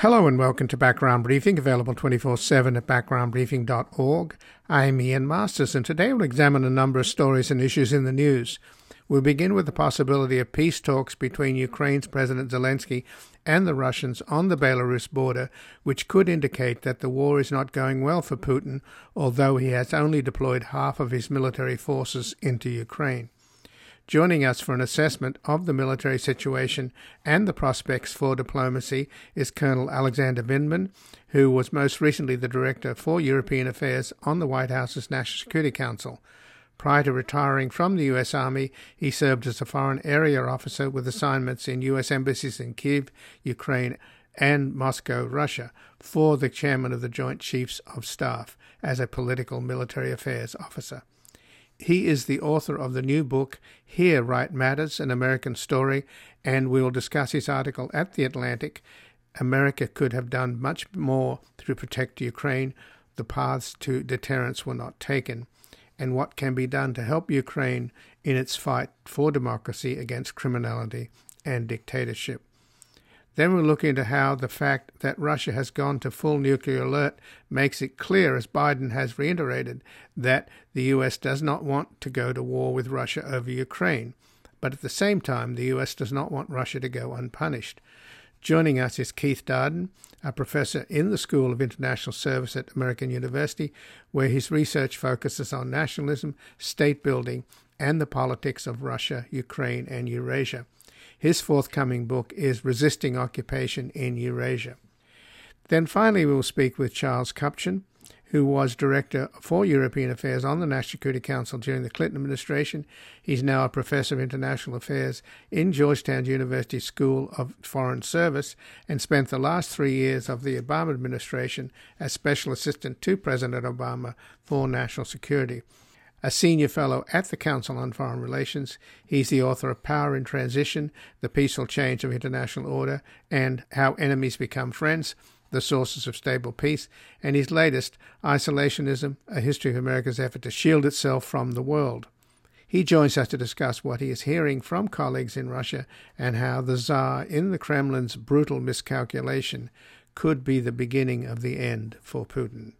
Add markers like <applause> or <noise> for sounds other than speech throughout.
Hello and welcome to Background Briefing, available 24 7 at backgroundbriefing.org. I'm Ian Masters, and today we'll examine a number of stories and issues in the news. We'll begin with the possibility of peace talks between Ukraine's President Zelensky and the Russians on the Belarus border, which could indicate that the war is not going well for Putin, although he has only deployed half of his military forces into Ukraine. Joining us for an assessment of the military situation and the prospects for diplomacy is Colonel Alexander Vindman, who was most recently the Director for European Affairs on the White House's National Security Council. Prior to retiring from the U.S. Army, he served as a foreign area officer with assignments in U.S. embassies in Kiev, Ukraine, and Moscow, Russia, for the chairman of the Joint Chiefs of Staff as a political military affairs officer. He is the author of the new book, Here Right Matters An American Story, and we will discuss his article at The Atlantic. America could have done much more to protect Ukraine. The paths to deterrence were not taken. And what can be done to help Ukraine in its fight for democracy against criminality and dictatorship. Then we'll look into how the fact that Russia has gone to full nuclear alert makes it clear, as Biden has reiterated, that the US does not want to go to war with Russia over Ukraine. But at the same time, the US does not want Russia to go unpunished. Joining us is Keith Darden, a professor in the School of International Service at American University, where his research focuses on nationalism, state building, and the politics of Russia, Ukraine, and Eurasia. His forthcoming book is Resisting Occupation in Eurasia. Then finally, we will speak with Charles Kupchan, who was Director for European Affairs on the National Security Council during the Clinton administration. He's now a Professor of International Affairs in Georgetown University School of Foreign Service and spent the last three years of the Obama administration as Special Assistant to President Obama for National Security a senior fellow at the Council on Foreign Relations. He's the author of Power in Transition, The Peaceful Change of International Order, and How Enemies Become Friends, The Sources of Stable Peace, and his latest, Isolationism, A History of America's Effort to Shield Itself from the World. He joins us to discuss what he is hearing from colleagues in Russia and how the Tsar, in the Kremlin's brutal miscalculation, could be the beginning of the end for Putin.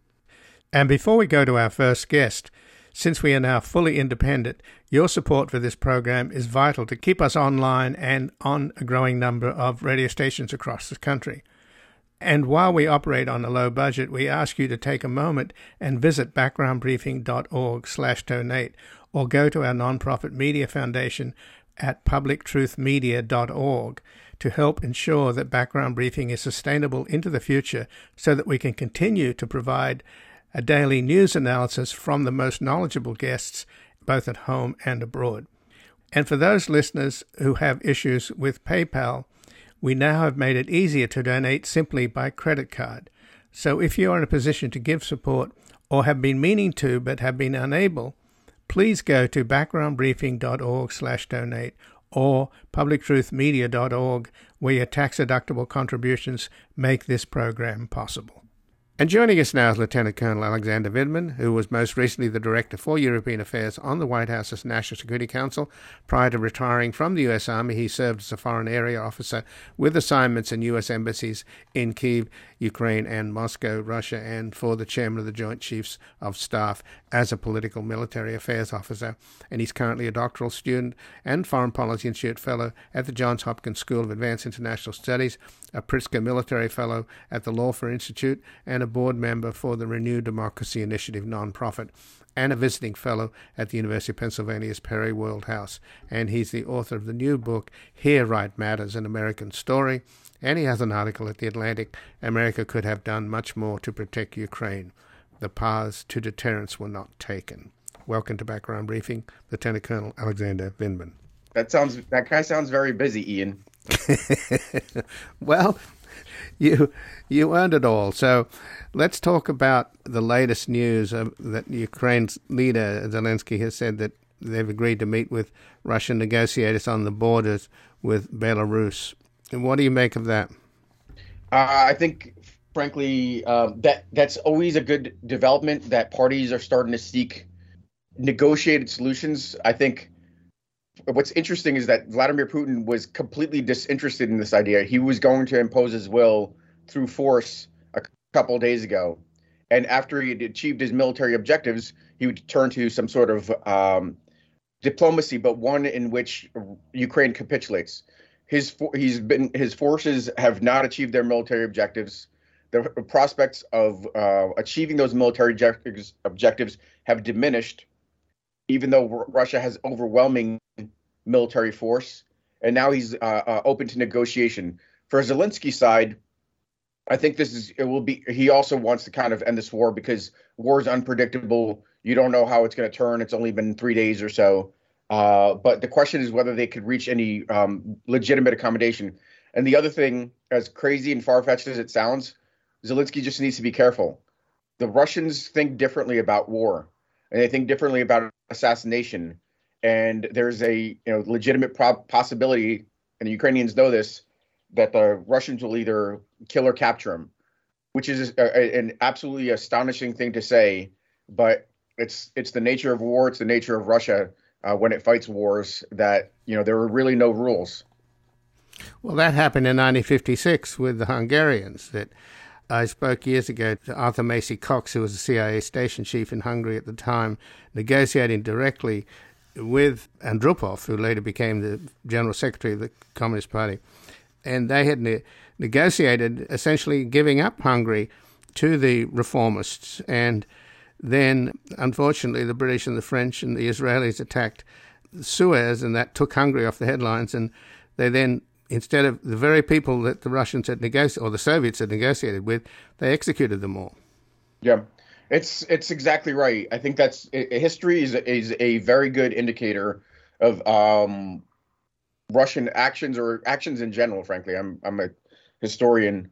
And before we go to our first guest, since we are now fully independent, your support for this program is vital to keep us online and on a growing number of radio stations across the country. And while we operate on a low budget, we ask you to take a moment and visit backgroundbriefing.org/donate or go to our nonprofit media foundation at publictruthmedia.org to help ensure that background briefing is sustainable into the future so that we can continue to provide a daily news analysis from the most knowledgeable guests, both at home and abroad. And for those listeners who have issues with PayPal, we now have made it easier to donate simply by credit card. So if you are in a position to give support or have been meaning to but have been unable, please go to backgroundbriefing.org/donate or publictruthmedia.org where your tax-deductible contributions make this program possible. And joining us now is Lieutenant Colonel Alexander Vindman, who was most recently the Director for European Affairs on the White House's National Security Council. Prior to retiring from the U.S. Army, he served as a Foreign Area Officer with assignments in U.S. embassies in Kiev, Ukraine, and Moscow, Russia, and for the Chairman of the Joint Chiefs of Staff as a Political Military Affairs Officer. And he's currently a doctoral student and Foreign Policy Institute Fellow at the Johns Hopkins School of Advanced International Studies, a Pritzker Military Fellow at the Lawfare Institute, and a a board member for the Renew Democracy Initiative nonprofit and a visiting fellow at the University of Pennsylvania's Perry World House. And he's the author of the new book, Here Right Matters An American Story. And he has an article at The Atlantic America could have done much more to protect Ukraine. The paths to deterrence were not taken. Welcome to Background Briefing, Lieutenant Colonel Alexander Vindman. That sounds that guy sounds very busy, Ian. <laughs> well, you you earned it all. So let's talk about the latest news of, that Ukraine's leader Zelensky has said that they've agreed to meet with Russian negotiators on the borders with Belarus. And what do you make of that? Uh, I think, frankly, uh, that that's always a good development. That parties are starting to seek negotiated solutions. I think what's interesting is that Vladimir Putin was completely disinterested in this idea. He was going to impose his will through force a couple days ago. And after he had achieved his military objectives, he would turn to some sort of um, diplomacy, but one in which Ukraine capitulates. His he's been his forces have not achieved their military objectives. The prospects of uh, achieving those military objectives, objectives have diminished, even though Russia has overwhelming military force, and now he's uh, uh, open to negotiation. For Zelensky's side, I think this is it will be. He also wants to kind of end this war because war is unpredictable. You don't know how it's going to turn. It's only been three days or so. Uh, but the question is whether they could reach any um, legitimate accommodation. And the other thing, as crazy and far fetched as it sounds, Zelensky just needs to be careful. The Russians think differently about war, and they think differently about assassination. And there's a you know legitimate possibility, and the Ukrainians know this, that the Russians will either kill or capture him, which is a, an absolutely astonishing thing to say. But it's it's the nature of war. It's the nature of Russia uh, when it fights wars. That you know there were really no rules. Well, that happened in 1956 with the Hungarians. That I spoke years ago to Arthur Macy Cox, who was the CIA station chief in Hungary at the time, negotiating directly with Andropov, who later became the general secretary of the Communist Party. And they had ne- negotiated essentially giving up Hungary to the reformists. And then, unfortunately, the British and the French and the Israelis attacked Suez, and that took Hungary off the headlines. And they then instead of the very people that the Russians had negotiated or the Soviets had negotiated with, they executed them all. Yeah, it's it's exactly right. I think that's history is is a very good indicator of um, Russian actions or actions in general. Frankly, I'm I'm a historian,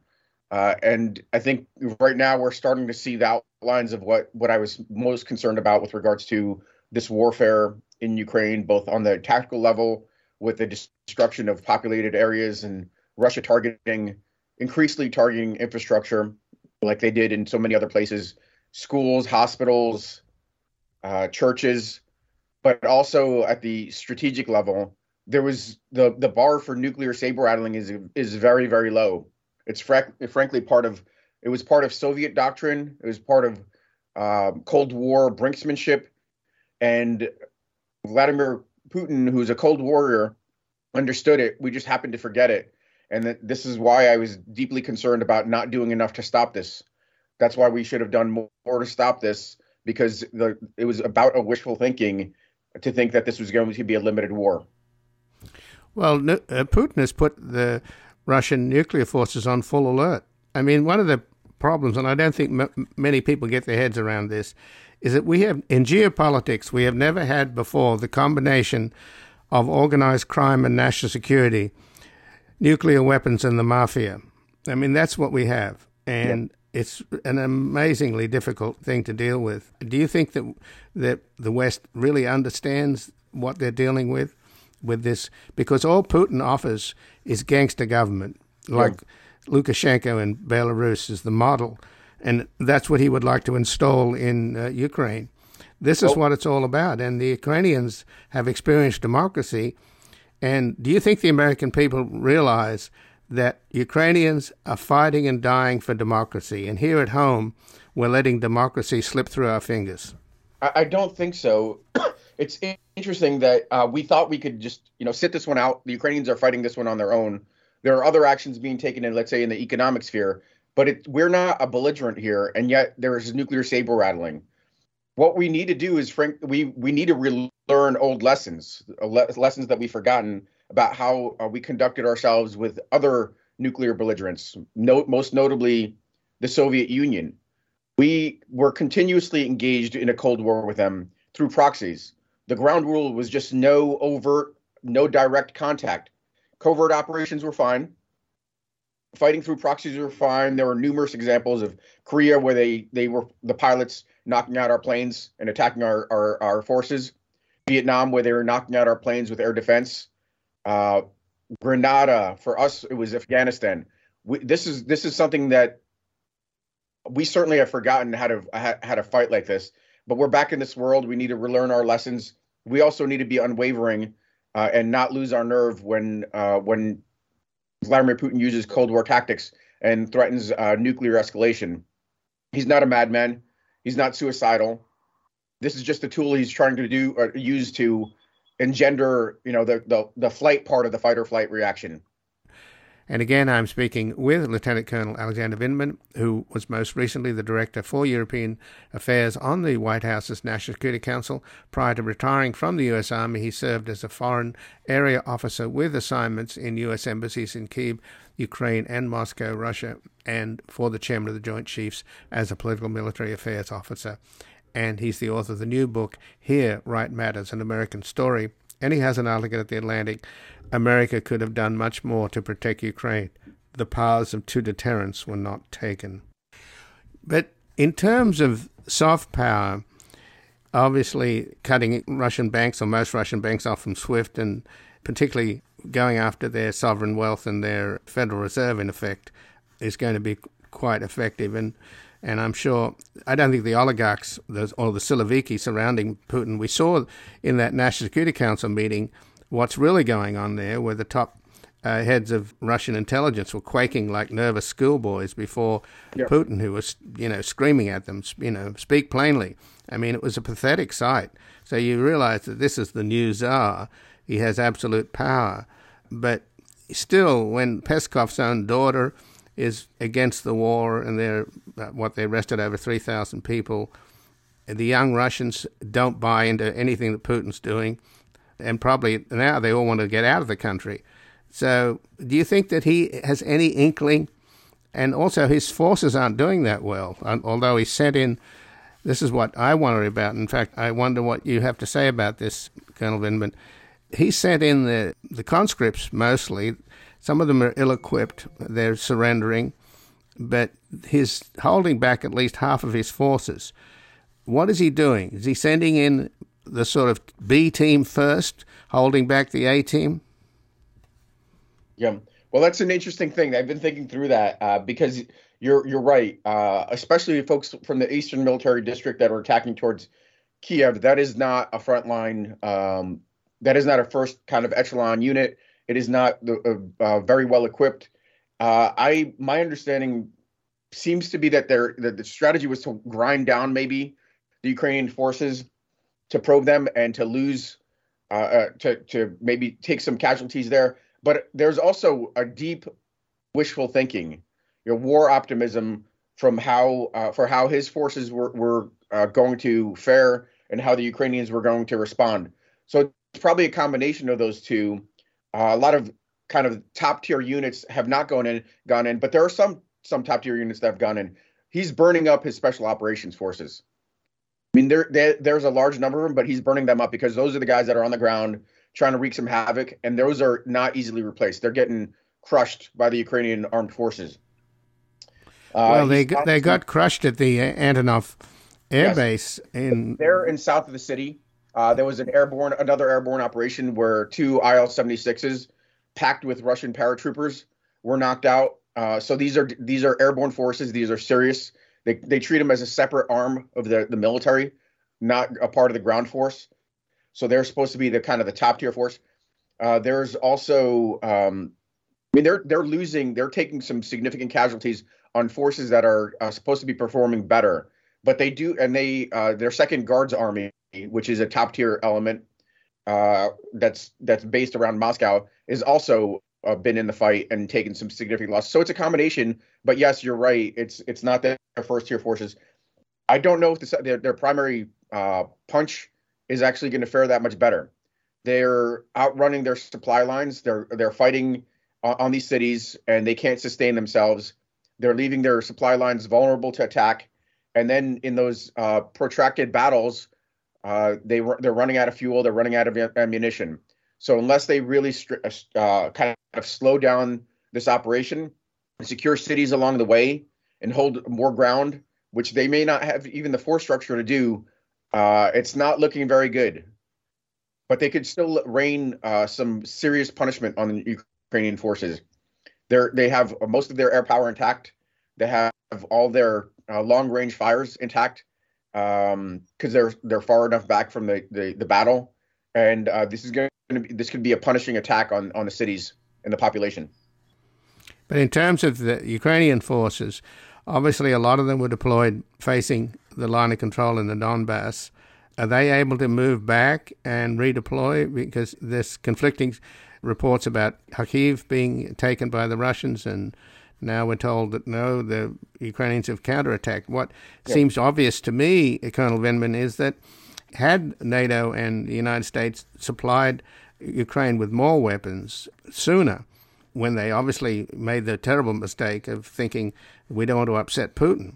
uh, and I think right now we're starting to see the outlines of what what I was most concerned about with regards to this warfare in Ukraine, both on the tactical level with the destruction of populated areas and Russia targeting, increasingly targeting infrastructure like they did in so many other places, schools, hospitals, uh, churches, but also at the strategic level, there was the the bar for nuclear saber rattling is is very very low. It's fr- frankly part of it was part of Soviet doctrine. It was part of uh, Cold War brinksmanship, and Vladimir Putin, who's a Cold Warrior, understood it. We just happened to forget it. And that this is why I was deeply concerned about not doing enough to stop this. That's why we should have done more to stop this because the it was about a wishful thinking to think that this was going to be a limited war. Well, uh, Putin has put the Russian nuclear forces on full alert. I mean, one of the problems, and I don't think m- many people get their heads around this, is that we have, in geopolitics, we have never had before the combination of organized crime and national security, nuclear weapons, and the mafia. I mean, that's what we have. And it's an amazingly difficult thing to deal with. Do you think that, that the West really understands what they're dealing with? With this, because all Putin offers is gangster government, like Lukashenko in Belarus is the model and that's what he would like to install in uh, Ukraine. This is what it's all about, and the Ukrainians have experienced democracy. And do you think the American people realize that Ukrainians are fighting and dying for democracy, and here at home, we're letting democracy slip through our fingers? I don't think so. It's interesting that uh, we thought we could just, you know, sit this one out. The Ukrainians are fighting this one on their own. There are other actions being taken in, let's say, in the economic sphere but it, we're not a belligerent here, and yet there is nuclear saber rattling. What we need to do is, frank, we we need to relearn old lessons, uh, le- lessons that we've forgotten about how uh, we conducted ourselves with other nuclear belligerents, no, most notably the Soviet Union. We were continuously engaged in a Cold War with them through proxies. The ground rule was just no overt, no direct contact. Covert operations were fine fighting through proxies were fine. There were numerous examples of Korea where they they were the pilots knocking out our planes and attacking our our, our forces. Vietnam where they were knocking out our planes with air defense. Uh, Grenada for us it was Afghanistan. We, this is this is something that we certainly have forgotten how to how to fight like this. But we're back in this world. We need to relearn our lessons. We also need to be unwavering uh, and not lose our nerve when uh, when Vladimir Putin uses Cold War tactics. and threatens uh, nuclear escalation. He's not a madman. He's not suicidal. This is just a tool he's trying to do or use to engender, you know, the the, the flight part of the fight or flight reaction. And again, I'm speaking with Lieutenant Colonel Alexander Vindman, who was most recently the Director for European Affairs on the White House's National Security Council. Prior to retiring from the U.S. Army, he served as a foreign area officer with assignments in U.S. embassies in Kiev, Ukraine, and Moscow, Russia, and for the Chairman of the Joint Chiefs as a political military affairs officer. And he's the author of the new book, Here Right Matters, an American Story. And he has an article at The Atlantic America could have done much more to protect Ukraine. The powers of two deterrence were not taken. But in terms of soft power, obviously cutting Russian banks or most Russian banks off from SWIFT and particularly going after their sovereign wealth and their Federal Reserve, in effect, is going to be quite effective. And and I'm sure I don't think the oligarchs or the Siloviki surrounding Putin. We saw in that National Security Council meeting what's really going on there, where the top uh, heads of Russian intelligence were quaking like nervous schoolboys before yep. Putin, who was, you know, screaming at them, you know, speak plainly. I mean, it was a pathetic sight. So you realize that this is the new czar. He has absolute power. But still, when Peskov's own daughter is against the war and they're, what, they arrested over 3,000 people, the young Russians don't buy into anything that Putin's doing and probably now they all want to get out of the country. So, do you think that he has any inkling? And also, his forces aren't doing that well, although he sent in. This is what I wonder about. In fact, I wonder what you have to say about this, Colonel Vindman. He sent in the, the conscripts mostly. Some of them are ill equipped, they're surrendering, but he's holding back at least half of his forces. What is he doing? Is he sending in the sort of B team first, holding back the A team? Yeah. Well, that's an interesting thing. I've been thinking through that uh, because you're you're right. Uh, especially folks from the Eastern Military District that are attacking towards Kiev. That is not a frontline. Um, that is not a first kind of echelon unit. It is not uh, uh very well equipped. Uh, I my understanding seems to be that their that the strategy was to grind down maybe the Ukrainian forces to probe them and to lose, uh, uh, to to maybe take some casualties there. But there's also a deep wishful thinking, you war optimism from how uh, for how his forces were were uh, going to fare and how the Ukrainians were going to respond. So it's probably a combination of those two. Uh, a lot of kind of top tier units have not gone in, gone in, but there are some some top tier units that have gone in. He's burning up his special operations forces. I mean, there, there, there's a large number of them, but he's burning them up because those are the guys that are on the ground trying to wreak some havoc, and those are not easily replaced. They're getting crushed by the Ukrainian armed forces. Uh, well, they got, they got crushed at the Antonov air yes. base in there in south of the city. Uh, there was an airborne, another airborne operation where two IL-76s packed with Russian paratroopers were knocked out. Uh, so these are these are airborne forces. These are serious. They they treat them as a separate arm of the the military, not a part of the ground force. So they're supposed to be the kind of the top tier force. Uh, there's also, um, I mean, they're they're losing, they're taking some significant casualties on forces that are uh, supposed to be performing better. But they do, and they uh, their second guards army, which is a top tier element uh, that's that's based around Moscow, is also uh, been in the fight and taken some significant loss. So it's a combination. But yes, you're right. It's it's not their first tier forces. I don't know if the, their, their primary uh, punch is actually going to fare that much better. They're outrunning their supply lines. They're they're fighting on, on these cities and they can't sustain themselves. They're leaving their supply lines vulnerable to attack. And then in those uh, protracted battles, uh, they they're running out of fuel. They're running out of ammunition. So unless they really uh, kind of slow down this operation, secure cities along the way, and hold more ground, which they may not have even the force structure to do, uh, it's not looking very good. But they could still rain uh, some serious punishment on the Ukrainian forces. They're, they have most of their air power intact. They have all their uh, long range fires intact because um, they're they're far enough back from the the, the battle. And uh, this is going to be this could be a punishing attack on on the cities and the population. But in terms of the Ukrainian forces, obviously a lot of them were deployed facing the line of control in the Donbass. Are they able to move back and redeploy? Because there's conflicting reports about Kharkiv being taken by the Russians, and now we're told that no, the Ukrainians have counterattacked. What yeah. seems obvious to me, uh, Colonel Vindman, is that had NATO and the United States supplied Ukraine with more weapons sooner, when they obviously made the terrible mistake of thinking we don't want to upset Putin.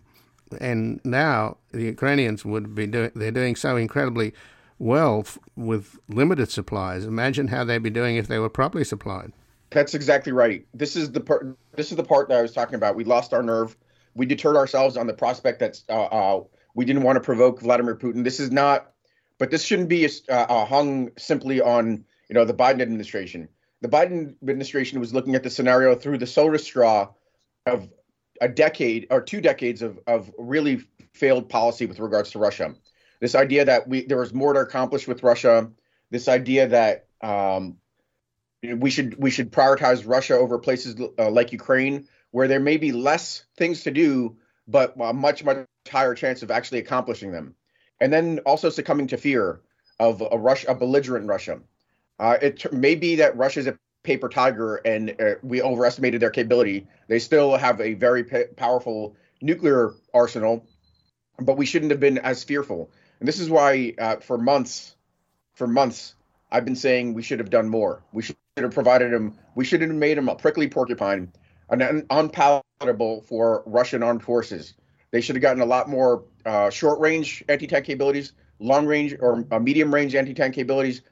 And now the Ukrainians would be doing, they're doing so incredibly well f- with limited supplies. Imagine how they'd be doing if they were properly supplied. That's exactly right. This is the part. This is the part that I was talking about. We lost our nerve. We deterred ourselves on the prospect that uh, uh, we didn't want to provoke Vladimir Putin. This is not, but this shouldn't be uh, hung simply on you know the Biden administration the Biden administration was looking at the scenario through the soda straw of a decade or two decades of, of really failed policy with regards to Russia. This idea that we there was more to accomplish with Russia. This idea that um, we should we should prioritize Russia over places uh, like Ukraine, where there may be less things to do, but a much much higher chance of actually accomplishing them. And then also succumbing to fear of a Russia, a belligerent Russia. Uh, it may be that Russia is a paper tiger and uh, we overestimated their capability. They still have a very powerful nuclear arsenal, but we shouldn't have been as fearful. And this is why, uh, for months, for months, I've been saying we should have done more. We should have provided them. We should have made them a prickly porcupine, and unpalatable for Russian armed forces. They should have gotten a lot more uh, short-range anti-tank capabilities, long-range or uh, medium-range anti-tank capabilities,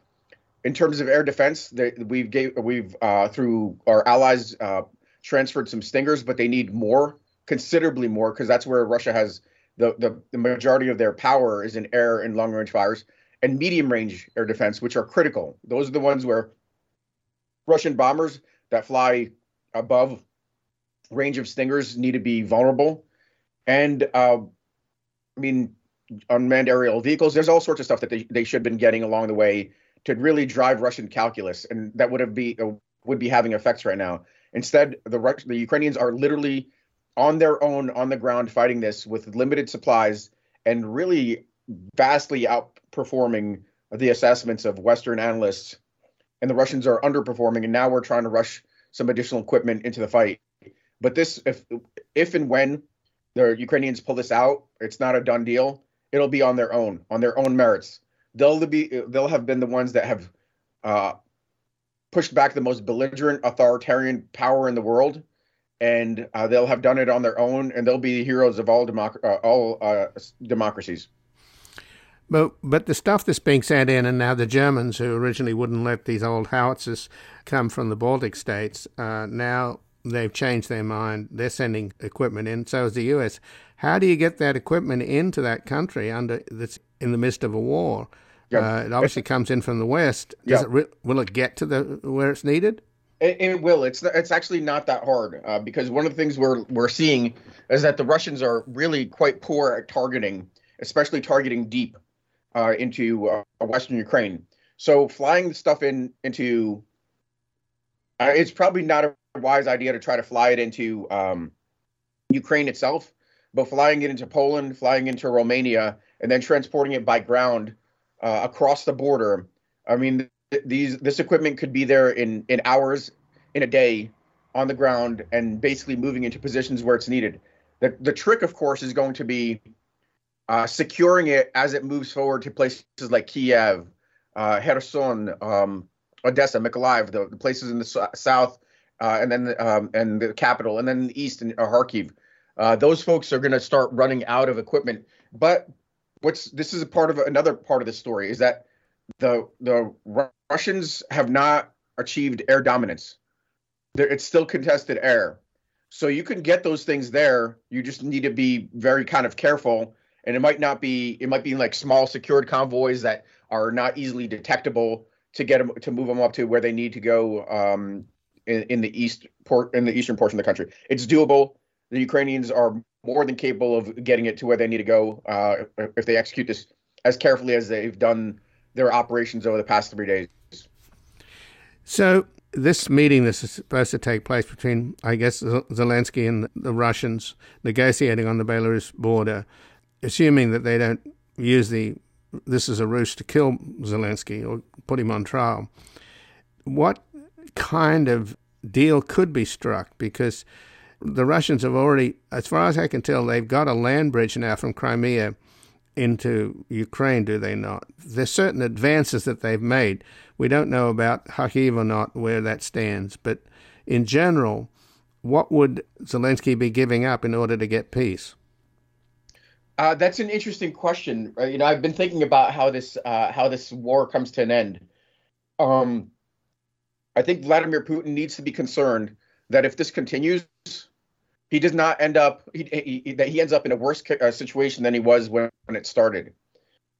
in terms of air defense, they, we've gave, we've uh, through our allies uh, transferred some Stingers, but they need more, considerably more, because that's where Russia has the, the, the majority of their power is in air and long range fires and medium range air defense, which are critical. Those are the ones where Russian bombers that fly above range of Stingers need to be vulnerable. And uh, I mean, unmanned aerial vehicles. There's all sorts of stuff that they, they should have been getting along the way to really drive Russian calculus, and that would have be uh, would be having effects right now. Instead, the the Ukrainians are literally on their own on the ground fighting this with limited supplies and really vastly outperforming the assessments of Western analysts. And the Russians are underperforming, and now we're trying to rush some additional equipment into the fight. But this, if if and when the Ukrainians pull this out, it's not a done deal. It'll be on their own, on their own merits they'll be they'll have been the ones that have uh, pushed back the most belligerent authoritarian power in the world, and uh, they'll have done it on their own, and they'll be the heroes of all democ- uh, all uh, democracies. But but the stuff that's being sent in, and now the Germans, who originally wouldn't let these old howitzers come from the Baltic states, uh, now they've changed their mind. They're sending equipment in. So is the U.S. How do you get that equipment into that country under that's in the midst of a war? Uh, it obviously comes in from the west. Does it re- will it get to the where it's needed? It, it will. It's it's actually not that hard uh, because one of the things we're we're seeing is that the Russians are really quite poor at targeting, especially targeting deep uh, into uh, western Ukraine. So flying the stuff in into uh, it's probably not a wise idea to try to fly it into um, Ukraine itself, but flying it into Poland, flying into Romania, and then transporting it by ground uh, across the border. I mean, th- these this equipment could be there in in hours, in a day, on the ground, and basically moving into positions where it's needed. The the trick, of course, is going to be uh, securing it as it moves forward to places like Kiev, uh, Kherson, um, Odessa, Mykolaiv, the, the, places in the south, uh, and then um, and the capital, and then the east in uh, Kharkiv. Uh, those folks are going to start running out of equipment. But what's this is a part of another part of the story is that the the Russians have not achieved air dominance. There, it's still contested air. So you can get those things there. You just need to be very kind of careful. And it might not be. It might be like small secured convoys that are not easily detectable to get them to move them up to where they need to go um, in, in the east port in the eastern portion of the country. It's doable. The Ukrainians are more than capable of getting it to where they need to go uh, if they execute this as carefully as they've done their operations over the past three days. So this meeting that's supposed to take place between, I guess, Zelensky and the Russians negotiating on the Belarus border, assuming that they don't use the this is a ruse to kill Zelensky or put him on trial. What kind of deal could be struck? Because the Russians have already, as far as I can tell, they've got a land bridge now from Crimea into Ukraine, do they not? There's certain advances that they've made. We don't know about Kharkiv or not, where that stands. But in general, what would Zelensky be giving up in order to get peace? Uh, that's an interesting question. Uh, you know, I've been thinking about how this uh, how this war comes to an end. Um, I think Vladimir Putin needs to be concerned that if this continues, he does not end up he, he, that he ends up in a worse uh, situation than he was when, when it started,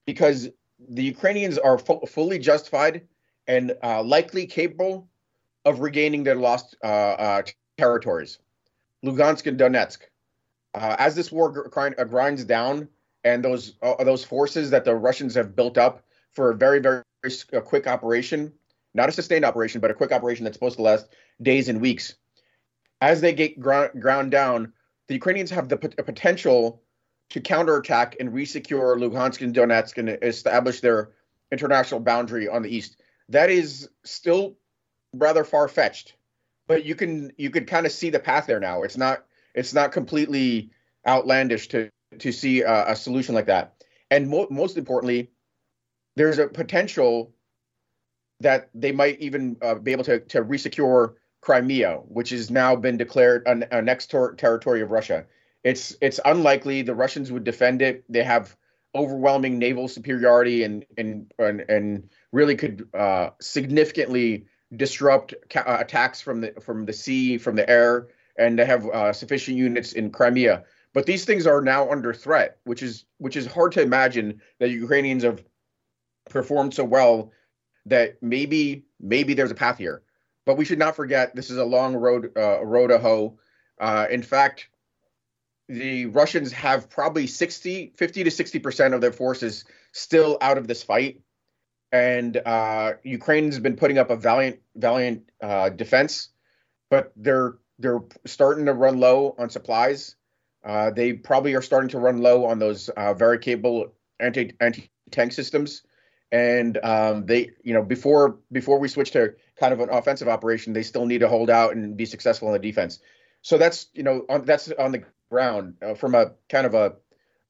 because the Ukrainians are fu- fully justified and uh, likely capable of regaining their lost uh, territories, Lugansk and Donetsk. Uh, as this war uh, grinds down, and those those forces that the Russians have built up for a very very, very quick operation, not a sustained operation, but a quick operation that's supposed to last days and weeks as they get ground, ground down, the Ukrainians have the p- potential to counterattack and resecure Luhansk and Donetsk and establish their international boundary on the east. That is still rather far fetched, but you can you could kind of see the path there now. It's not it's not completely outlandish to to see a, a solution like that. And mo- most importantly, there's a potential that they might even uh, be able to to resecure Crimea, which has now been declared an, an ter- territory of Russia. It's it's unlikely the Russians would defend it. They have overwhelming naval superiority and and and, and really could uh, significantly disrupt ca- attacks from the from the sea, from the air, and they have uh, sufficient units in Crimea. But these things are now under threat, which is which is hard to imagine that Ukrainians have performed so well that maybe maybe there's a path here. But we should not forget this is a long road uh, road to hoe. Uh, in fact, the Russians have probably 60, 50 to 60 percent of their forces still out of this fight, and uh, Ukraine's been putting up a valiant valiant uh, defense, but they're they're starting to run low on supplies. Uh, they probably are starting to run low on those uh, very capable anti anti tank systems. And um, they you know before before we switch to kind of an offensive operation they still need to hold out and be successful in the defense. So that's you know on, that's on the ground uh, from a kind of a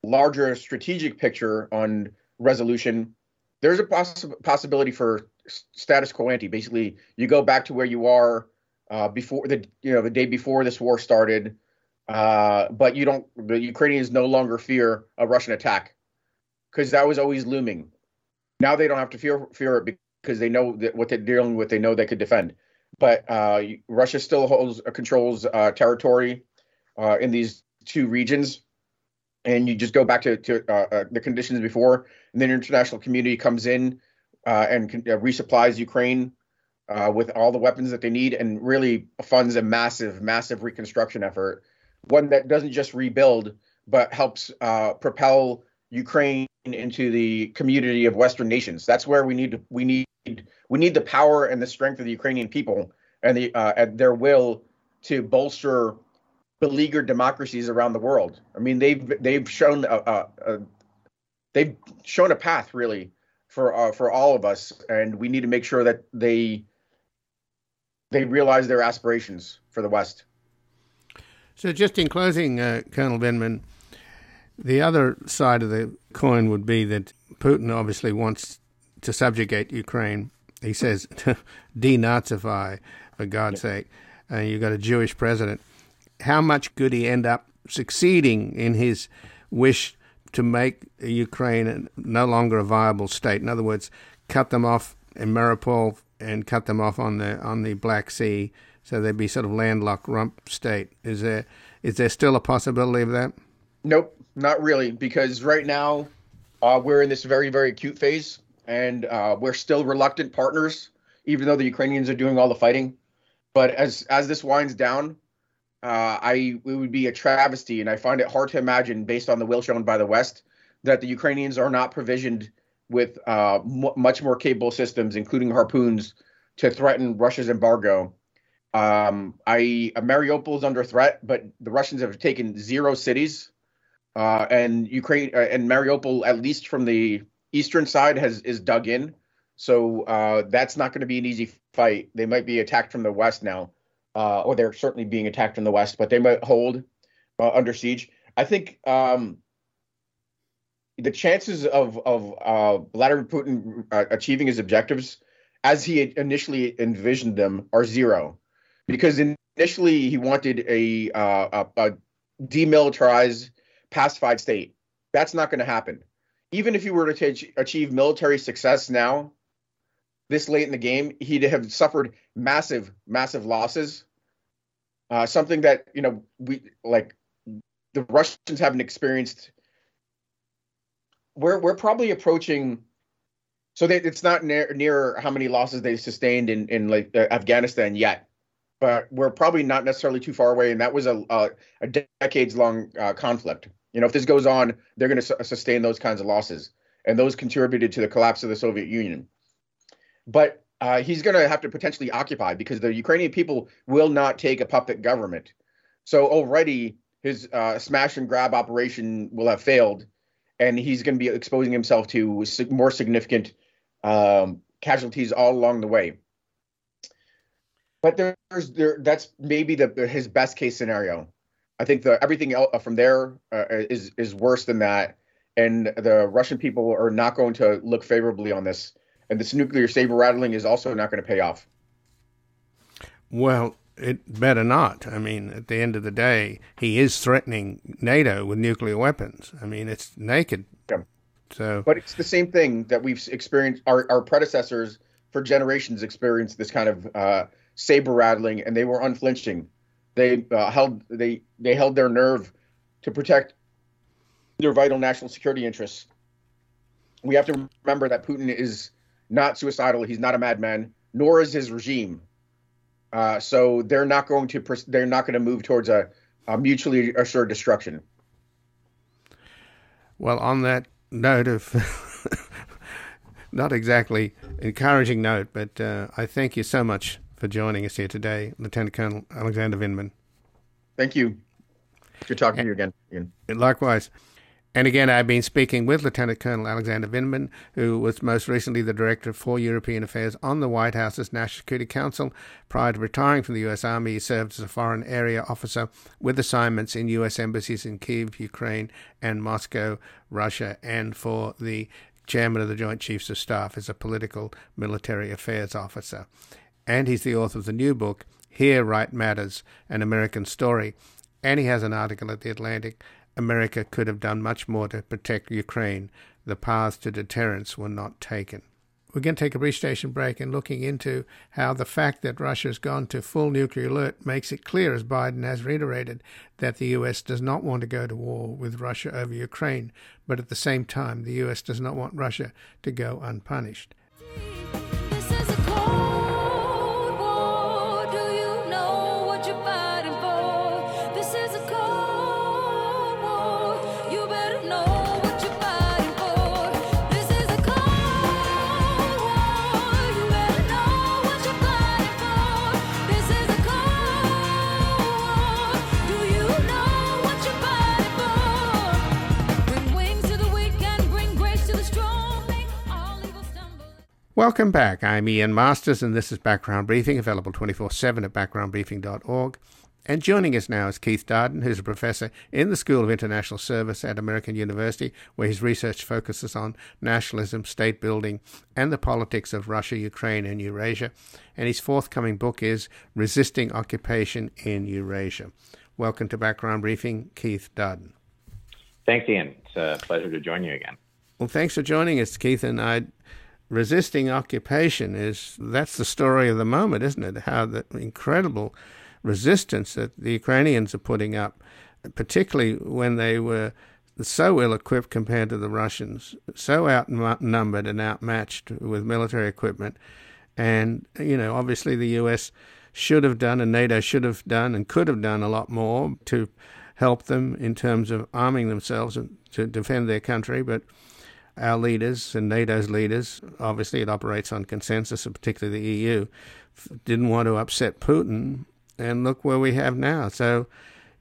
larger strategic picture on resolution there's a poss- possibility for status quo ante. Basically you go back to where you are uh, before the you know the day before this war started uh, but you don't the ukrainians no longer fear a russian attack because that was always looming now they don't have to fear fear it because they know that what they're dealing with. They know they could defend. But uh, Russia still holds uh, controls uh, territory uh, in these two regions, and you just go back to, to the conditions before, and then international community comes in and resupplies Ukraine Uh, with all the weapons that they need, and really funds a massive, massive reconstruction effort, one that doesn't just rebuild but helps uh, propel Ukraine into the community of Western nations. That's where we need we need we need the power and the strength of the Ukrainian people and the uh, and their will to bolster beleaguered democracies around the world. I mean, they've they've shown a, a, a they've shown a path really for uh, for all of us, and we need to make sure that they they realize their aspirations for the West. So, just in closing, uh, Colonel Vindman, the other side of the coin would be that Putin obviously wants to subjugate Ukraine. He says <laughs> denazify, for God's yeah. sake. And you've got a Jewish president. How much could he end up succeeding in his wish to make Ukraine no longer a viable state? In other words, cut them off in Mariupol and cut them off on the on the Black Sea, so they'd be sort of landlocked rump state. Is there is there still a possibility of that? Nope, not really, because right now uh, we're in this very, very acute phase, and uh, we're still reluctant partners, even though the Ukrainians are doing all the fighting. But as as this winds down, uh, I it would be a travesty, and I find it hard to imagine, based on the will shown by the West, that the Ukrainians are not provisioned with uh, m- much more capable systems, including harpoons, to threaten Russia's embargo. Um, I uh, Mariupol is under threat, but the Russians have taken zero cities, uh, and Ukraine uh, and Mariupol, at least from the eastern side, has is dug in. So uh, that's not going to be an easy fight. They might be attacked from the west now, uh, or they're certainly being attacked from the west, but they might hold uh, under siege. I think um, the chances of of uh, Vladimir Putin uh, achieving his objectives as he initially envisioned them are zero, because initially he wanted a uh, a, a demilitarized, pacified state. That's not going to happen. Even if he were to t- achieve military success now, this late in the game, he'd have suffered massive, massive losses. Uh, something that you know we like the Russians haven't experienced we're we're probably approaching. So they, it's not near near how many losses they sustained in in like uh, Afghanistan yet, but we're probably not necessarily too far away. And that was a a, a decades long uh, conflict. You know, if this goes on, they're going to su- sustain those kinds of losses, and those contributed to the collapse of the Soviet Union. But uh, he's going to have to potentially occupy because the Ukrainian people will not take a puppet government. So already his uh, smash and grab operation will have failed, and he's going to be exposing himself to more significant um, casualties all along the way. But there's there that's maybe the his best case scenario. I think the everything else from there uh, is is worse than that, and the Russian people are not going to look favorably on this. And this nuclear saber rattling is also not going to pay off. Well, it better not. I mean, at the end of the day, he is threatening NATO with nuclear weapons. I mean, it's naked. Yeah. So, but it's the same thing that we've experienced. Our our predecessors for generations experienced this kind of uh, saber rattling, and they were unflinching. They uh, held they they held their nerve to protect their vital national security interests. We have to remember that Putin is not suicidal. He's not a madman, nor is his regime. Uh, so they're not going to they're not going to move towards a, a mutually assured destruction. Well, on that note of <laughs> not exactly encouraging note, but uh, I thank you so much for joining us here today, Lieutenant Colonel Alexander Vindman. Thank you. Good talking to you again. Ian. Likewise. And again, I've been speaking with Lieutenant Colonel Alexander Vindman, who was most recently the Director for European Affairs on the White House's National Security Council. Prior to retiring from the U.S. Army, he served as a foreign area officer with assignments in U.S. embassies in Kiev, Ukraine, and Moscow, Russia, and for the chairman of the Joint Chiefs of Staff as a political military affairs officer. And he's the author of the new book, Here Right Matters An American Story. And he has an article at The Atlantic America could have done much more to protect Ukraine. The paths to deterrence were not taken. We're going to take a brief station break and looking into how the fact that Russia has gone to full nuclear alert makes it clear, as Biden has reiterated, that the U.S. does not want to go to war with Russia over Ukraine, but at the same time, the U.S. does not want Russia to go unpunished. Welcome back. I'm Ian Masters, and this is Background Briefing, available 24 7 at backgroundbriefing.org. And joining us now is Keith Darden, who's a professor in the School of International Service at American University, where his research focuses on nationalism, state building, and the politics of Russia, Ukraine, and Eurasia. And his forthcoming book is Resisting Occupation in Eurasia. Welcome to Background Briefing, Keith Darden. Thanks, Ian. It's a pleasure to join you again. Well, thanks for joining us, Keith. And I resisting occupation is that's the story of the moment, isn't it? How the incredible resistance that the Ukrainians are putting up, particularly when they were so ill equipped compared to the Russians, so outnumbered and outmatched with military equipment. And, you know, obviously the US should have done and NATO should have done and could have done a lot more to help them in terms of arming themselves to defend their country. But our leaders and NATO's leaders, obviously it operates on consensus, particularly the EU, didn't want to upset Putin. And look where we have now. So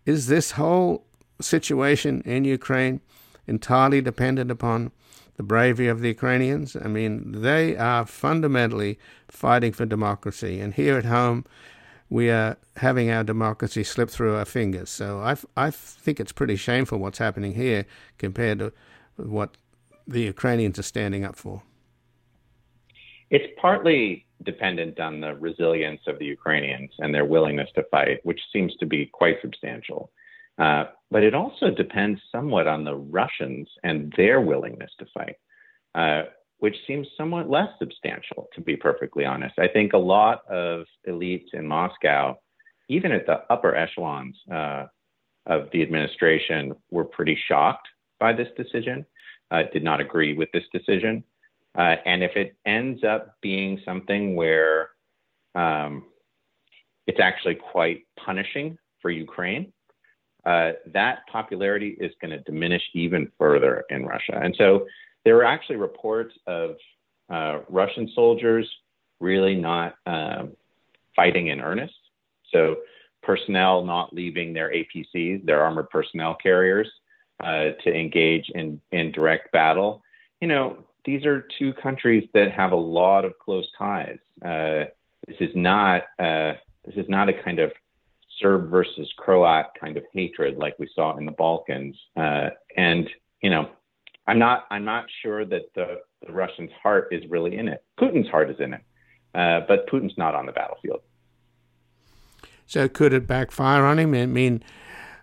is this whole situation in Ukraine entirely dependent upon the bravery of the Ukrainians? I mean, they are fundamentally fighting for democracy. And here at home, we are having our democracy slip through our fingers. So I, I think it's pretty shameful what's happening here compared to what the Ukrainians are standing up for. It's partly dependent on the resilience of the Ukrainians and their willingness to fight, which seems to be quite substantial. Uh, but it also depends somewhat on the Russians and their willingness to fight, uh, which seems somewhat less substantial, to be perfectly honest. I think a lot of elites in Moscow, even at the upper echelons uh, of the administration, were pretty shocked by this decision, did not agree with this decision. Uh, and if it ends up being something where um, it's actually quite punishing for Ukraine, uh, that popularity is going to diminish even further in Russia. And so there are actually reports of uh, Russian soldiers really not um, fighting in earnest. So personnel not leaving their APCs, their armored personnel carriers, uh, to engage in, in direct battle. You know, these are two countries that have a lot of close ties. Uh, this is not uh, this is not a kind of Serb versus Croat kind of hatred like we saw in the Balkans. Uh, and you know, I'm not I'm not sure that the, the Russians' heart is really in it. Putin's heart is in it, uh, but Putin's not on the battlefield. So could it backfire on him? I mean,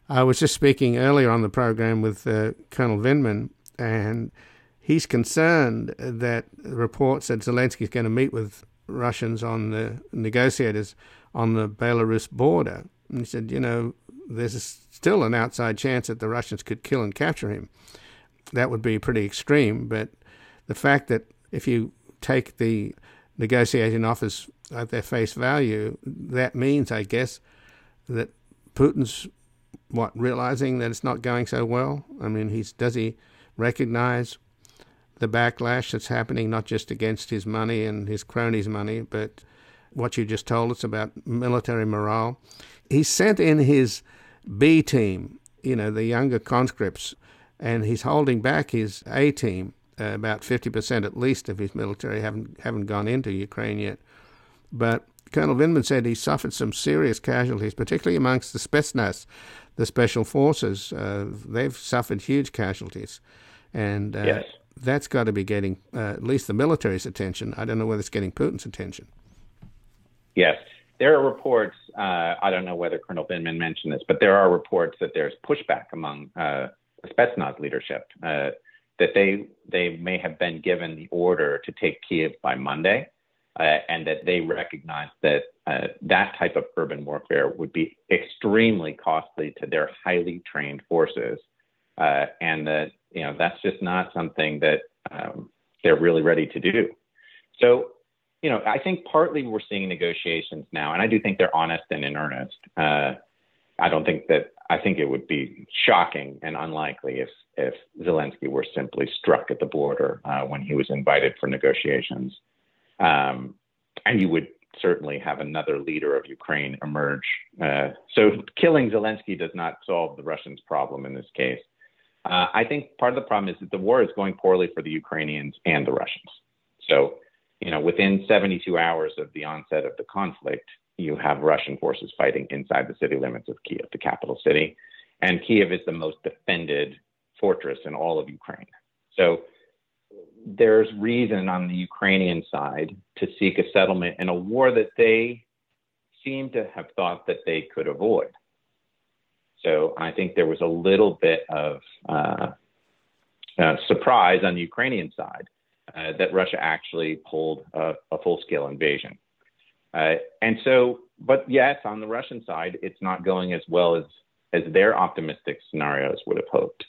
I was just speaking earlier on the program with uh, Colonel Vindman, and he's concerned that the reports that Zelensky is going to meet with Russians on the negotiators on the Belarus border and he said, you know, there's still an outside chance that the Russians could kill and capture him. That would be pretty extreme, but the fact that if you take the negotiating offers at their face value, that means, I guess, that Putin's what realizing that it's not going so well. I mean, he's does he recognize the backlash that's happening not just against his money and his cronies' money, but what you just told us about military morale he sent in his B team, you know, the younger conscripts, and he's holding back his A team. Uh, about 50% at least of his military haven't haven't gone into Ukraine yet. But Colonel Vindman said he suffered some serious casualties, particularly amongst the Spetsnaz, the special forces. Uh, they've suffered huge casualties, and uh, yes. that's got to be getting uh, at least the military's attention. I don't know whether it's getting Putin's attention. Yes, there are reports. Uh, I don't know whether Colonel Vindman mentioned this, but there are reports that there's pushback among uh, Spetsnaz leadership uh, that they they may have been given the order to take Kiev by Monday, uh, and that they recognize that uh, that type of urban warfare would be extremely costly to their highly trained forces, uh, and that you know that's just not something that um, they're really ready to do. So you know, I think partly we're seeing negotiations now, and I do think they're honest and in earnest. Uh, I don't think that I think it would be shocking and unlikely if if Zelensky were simply struck at the border uh, when he was invited for negotiations, um, and you would certainly have another leader of Ukraine emerge. Uh, so killing Zelensky does not solve the Russians' problem in this case. Uh, I think part of the problem is that the war is going poorly for the Ukrainians and the Russians. So you know, within 72 hours of the onset of the conflict, you have Russian forces fighting inside the city limits of Kiev, the capital city. And Kiev is the most defended fortress in all of Ukraine. So there's reason on the Ukrainian side to seek a settlement in a war that they seem to have thought that they could avoid. So I think there was a little bit of uh, uh, surprise on the Ukrainian side uh, that Russia actually pulled a, a full scale invasion. Uh, and so, but yes, on the Russian side, it's not going as well as, as their optimistic scenarios would have hoped.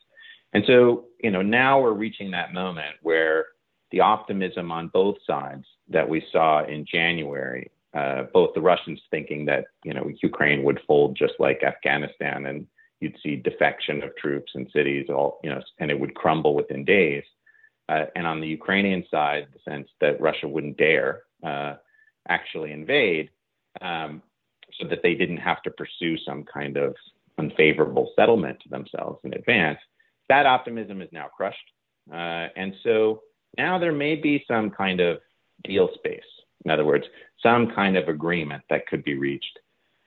And so, you know, now we're reaching that moment where the optimism on both sides that we saw in January, uh, both the Russians thinking that, you know, Ukraine would fold just like Afghanistan and you'd see defection of troops and cities all, you know, and it would crumble within days uh, and on the Ukrainian side, the sense that Russia wouldn't dare uh, actually invade, um, so that they didn't have to pursue some kind of unfavorable settlement to themselves in advance. That optimism is now crushed, uh, and so now there may be some kind of deal space. In other words, some kind of agreement that could be reached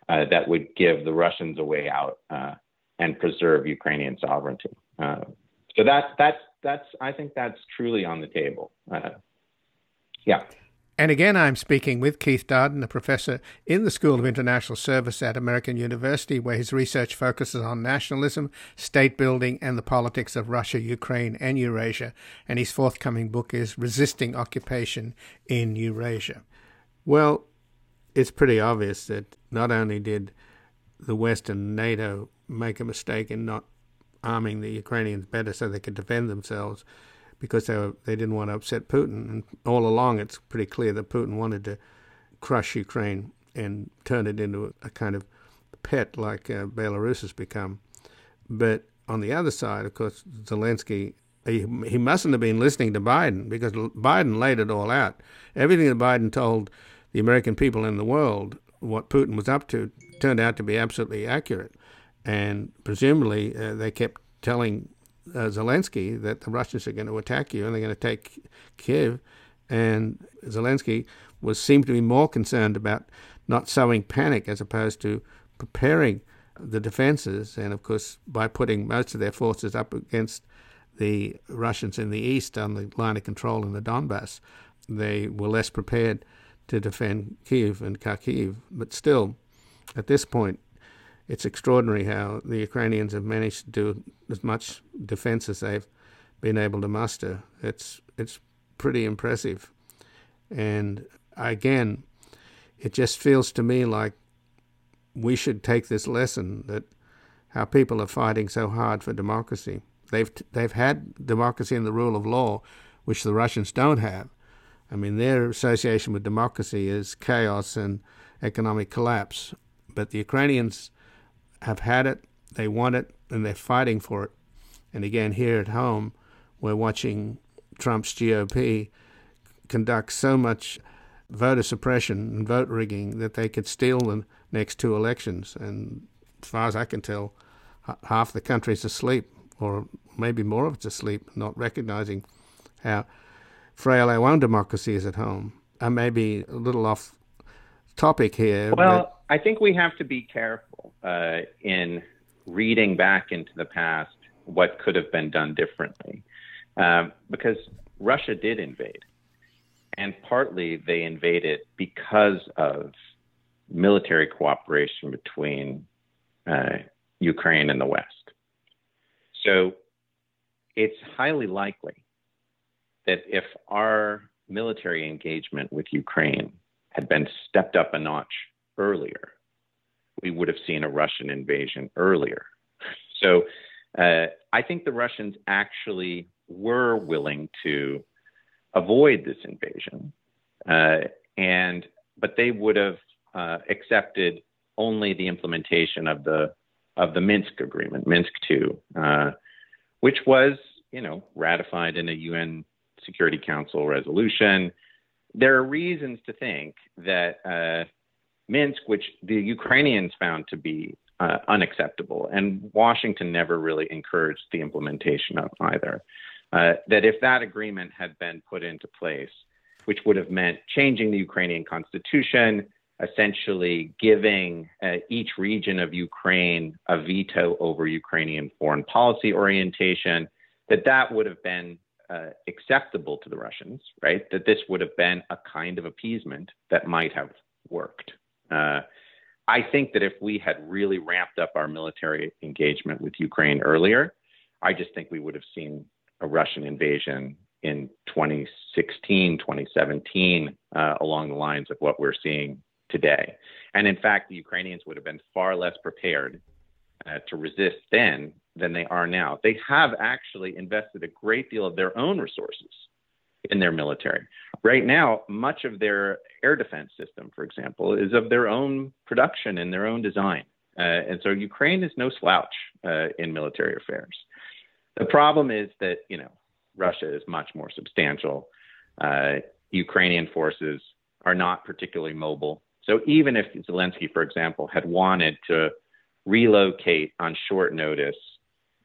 uh, that would give the Russians a way out uh, and preserve Ukrainian sovereignty. Uh, so that that's that's I think that's truly on the table. Uh, yeah. And again, I'm speaking with Keith Darden, a professor in the School of International Service at American University, where his research focuses on nationalism, state building, and the politics of Russia, Ukraine, and Eurasia. And his forthcoming book is Resisting Occupation in Eurasia. Well, it's pretty obvious that not only did the West and NATO make a mistake in not arming the Ukrainians better so they could defend themselves, because they were, they didn't want to upset Putin. And all along, it's pretty clear that Putin wanted to crush Ukraine and turn it into a kind of pet like uh, Belarus has become. But on the other side, of course, Zelensky he, he mustn't have been listening to Biden because Biden laid it all out. Everything that Biden told the American people in the world, what Putin was up to, turned out to be absolutely accurate. And presumably, uh, they kept telling uh, Zelensky that the Russians are going to attack you and they're going to take Kiev. And Zelensky was seemed to be more concerned about not sowing panic as opposed to preparing the defenses. And of course, by putting most of their forces up against the Russians in the east on the line of control in the Donbass, they were less prepared to defend Kiev and Kharkiv. But still, at this point, it's extraordinary how the Ukrainians have managed to do as much defense as they've been able to muster. It's it's pretty impressive, and again, it just feels to me like we should take this lesson that how people are fighting so hard for democracy. They've they've had democracy and the rule of law, which the Russians don't have. I mean, their association with democracy is chaos and economic collapse. But the Ukrainians have had it, they want it, and they're fighting for it. And again, here at home, we're watching Trump's GOP conduct so much voter suppression and vote rigging that they could steal the next two elections. And as far as I can tell, half the country's asleep, or maybe more of it's asleep, not recognizing how frail our own democracy is at home. I may be a little off topic here. Well, I think we have to be careful uh, in reading back into the past what could have been done differently, um, because Russia did invade, and partly they invaded because of military cooperation between uh, Ukraine and the West. So it's highly likely that if our military engagement with Ukraine had been stepped up a notch earlier, we would have seen a Russian invasion earlier. So uh, I think the Russians actually were willing to avoid this invasion, uh, and but they would have uh, accepted only the implementation of the of the Minsk agreement, Minsk II, uh, which was you know ratified in a UN Security Council resolution there are reasons to think that uh, Minsk, which the Ukrainians found to be uh, unacceptable, and Washington never really encouraged the implementation of either, uh, that if that agreement had been put into place, which would have meant changing the Ukrainian constitution, essentially giving uh, each region of Ukraine a veto over Ukrainian foreign policy orientation, that that would have been uh, acceptable to the Russians, right? That this would have been a kind of appeasement that might have worked. Uh, I think that if we had really ramped up our military engagement with Ukraine earlier, I just think we would have seen a Russian invasion in 2016, 2017, uh, along the lines of what we're seeing today. And in fact, the Ukrainians would have been far less prepared uh, to resist then than they are now. They have actually invested a great deal of their own resources in their military. Right now, much of their air defense system, for example, is of their own production and their own design. Uh, and so Ukraine is no slouch uh, in military affairs. The problem is that, you know, Russia is much more substantial. Uh, Ukrainian forces are not particularly mobile. So even if Zelensky, for example, had wanted to relocate on short notice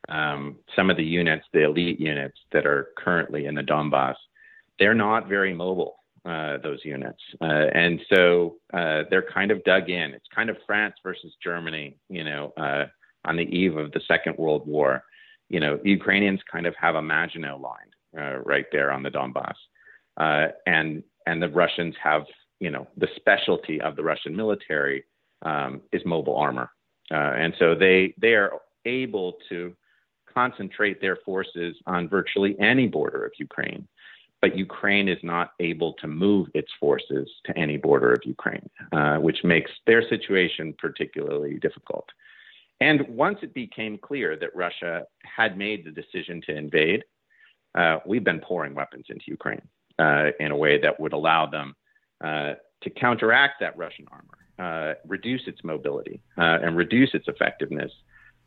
um, some of the units, the elite units that are currently in the Donbass, they're not very mobile. Uh, those units, uh, and so uh, they're kind of dug in. It's kind of France versus Germany, you know, uh, on the eve of the Second World War. You know, Ukrainians kind of have a Maginot Line uh, right there on the Donbass, and and the Russians have, you know, the specialty of the Russian military um, is mobile armor, and so they they are able to concentrate their forces on virtually any border of Ukraine. But Ukraine is not able to move its forces to any border of Ukraine, uh, which makes their situation particularly difficult. And once it became clear that Russia had made the decision to invade, uh, we've been pouring weapons into Ukraine uh, in a way that would allow them uh, to counteract that Russian armor, uh, reduce its mobility, uh, and reduce its effectiveness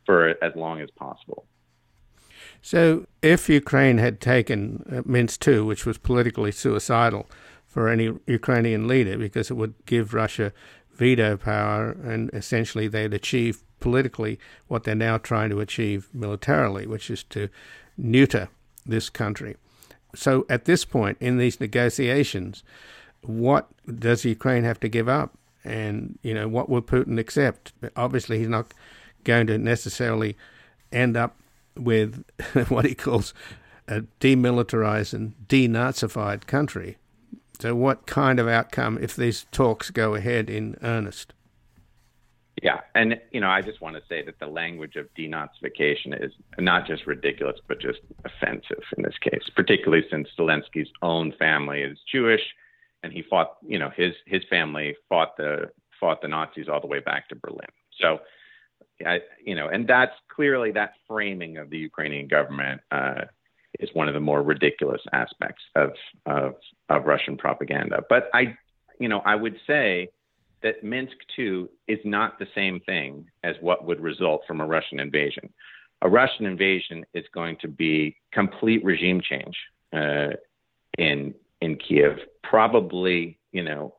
for as long as possible. So, if Ukraine had taken uh, Minsk II, which was politically suicidal for any Ukrainian leader because it would give Russia veto power and essentially they'd achieve politically what they're now trying to achieve militarily, which is to neuter this country. So, at this point in these negotiations, what does Ukraine have to give up? And, you know, what will Putin accept? Obviously, he's not going to necessarily end up with <laughs> what he calls a demilitarized and denazified country. So, what kind of outcome if these talks go ahead in earnest? Yeah, and you know, I just want to say that the language of denazification is not just ridiculous, but just offensive in this case, particularly since Zelensky's own family is Jewish, and he fought, you know, his his family fought the fought the Nazis all the way back to Berlin. So, I, you know, and that's clearly that framing of the Ukrainian government uh, is one of the more ridiculous aspects of, of of Russian propaganda. But I, you know, I would say that Minsk II is not the same thing as what would result from a Russian invasion. A Russian invasion is going to be complete regime change uh, in in Kiev. Probably, you know,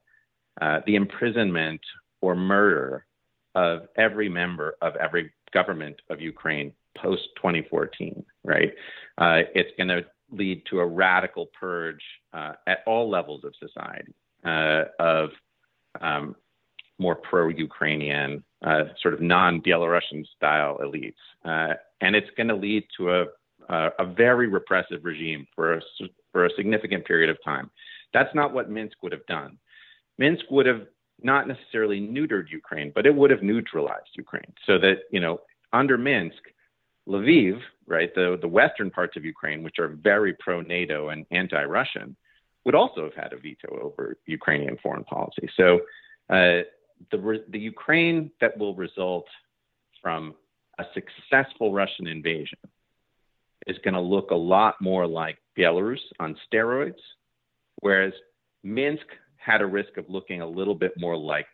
uh, the imprisonment or murder of every member of every government of Ukraine post 2014, right? Uh, it's going to lead to a radical purge uh, at all levels of society uh, of um, more pro-Ukrainian, uh, sort of non-Belarusian style elites, uh, and it's going to lead to a, a, a very repressive regime for a, for a significant period of time. That's not what Minsk would have done. Minsk would have not necessarily neutered Ukraine, but it would have neutralized Ukraine so that, you know, under Minsk, Lviv, right, the, the western parts of Ukraine, which are very pro NATO and anti Russian, would also have had a veto over Ukrainian foreign policy. So uh, the, the Ukraine that will result from a successful Russian invasion is going to look a lot more like Belarus on steroids, whereas Minsk had a risk of looking a little bit more like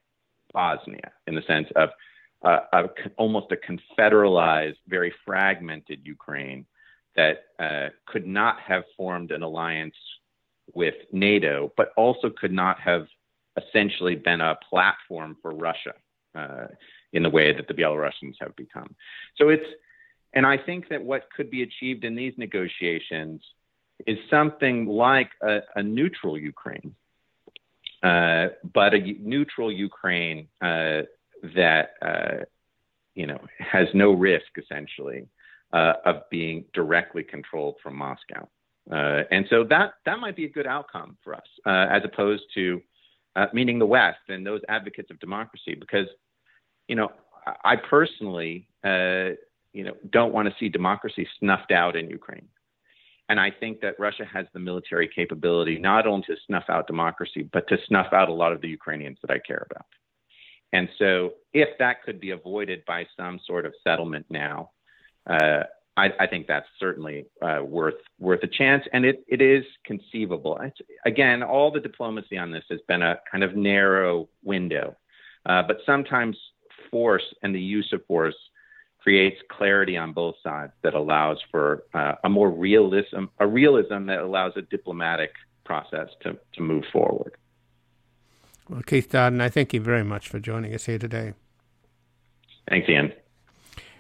Bosnia in the sense of uh, a, almost a confederalized, very fragmented Ukraine that uh, could not have formed an alliance with NATO, but also could not have essentially been a platform for Russia uh, in the way that the Belarusians have become. So it's, and I think that what could be achieved in these negotiations is something like a, a neutral Ukraine, uh, but a neutral Ukraine uh, that uh, you know has no risk essentially uh, of being directly controlled from Moscow. And so that that might be a good outcome for us, as opposed to meaning the West and those advocates of democracy, because you know I personally you know don't want to see democracy snuffed out in Ukraine. And I think that Russia has the military capability not only to snuff out democracy, but to snuff out a lot of the Ukrainians that I care about. And so, if that could be avoided by some sort of settlement now, uh, I, I, think that's certainly uh, worth worth a chance, and it, it is conceivable. It's, again, all the diplomacy on this has been a kind of narrow window, uh, but sometimes force and the use of force creates clarity on both sides that allows for uh, a more realism, a realism that allows a diplomatic process to, to move forward. Well, Keith Darden, I thank you very much for joining us here today. Thanks, Ian.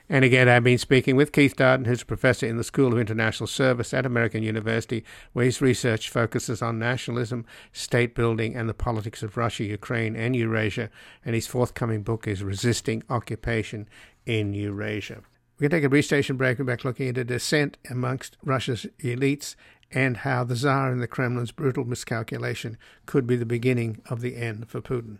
And again, I've been speaking with Keith Darden, who's a professor in the School of International Service at American University, where his research focuses on nationalism, state building, and the politics of Russia, Ukraine, and Eurasia. And his forthcoming book is Resisting Occupation in Eurasia. We're going to take a brief station break. We're back looking at a dissent amongst Russia's elites and how the Tsar and the Kremlin's brutal miscalculation could be the beginning of the end for Putin.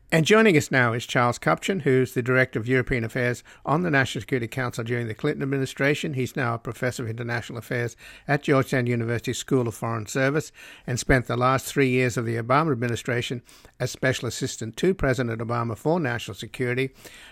And joining us now is Charles Kupchan, who's the Director of European Affairs on the National Security Council during the Clinton administration. He's now a Professor of International Affairs at Georgetown University School of Foreign Service and spent the last three years of the Obama administration as Special Assistant to President Obama for National Security,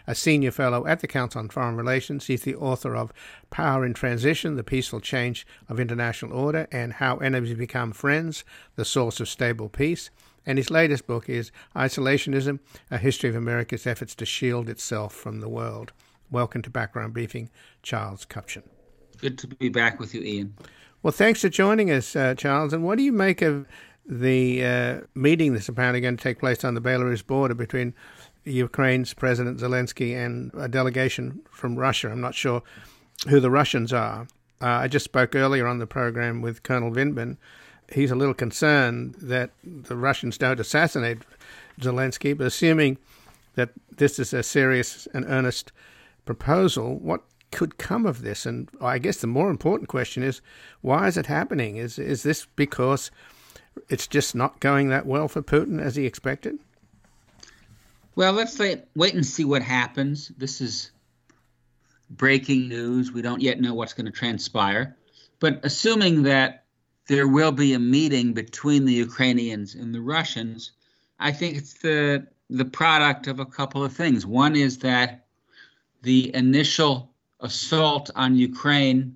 a Senior Fellow at the Council on Foreign Relations. He's the author of Power in Transition, The Peaceful Change of International Order, and How Enemies Become Friends, The Source of Stable Peace and his latest book is Isolationism A History of America's Efforts to Shield Itself from the World. Welcome to Background Briefing, Charles Kupchan. Good to be back with you, Ian. Well, thanks for joining us, uh, Charles. And what do you make of the uh, meeting that's apparently going to take place on the Belarus border between Ukraine's President Zelensky and a delegation from Russia? I'm not sure who the Russians are. Uh, I just spoke earlier on the program with Colonel Vindman, he's a little concerned that the Russians don't assassinate Zelensky, but assuming that this is a serious and earnest proposal, what could come of this? And I guess the more important question is, why is it happening? Is is this because it's just not going that well for Putin as he expected? Well, let's wait, wait and see what happens. This is breaking news. We don't yet know what's going to transpire. But assuming that there will be a meeting between the Ukrainians and the Russians. I think it's the the product of a couple of things. One is that the initial assault on Ukraine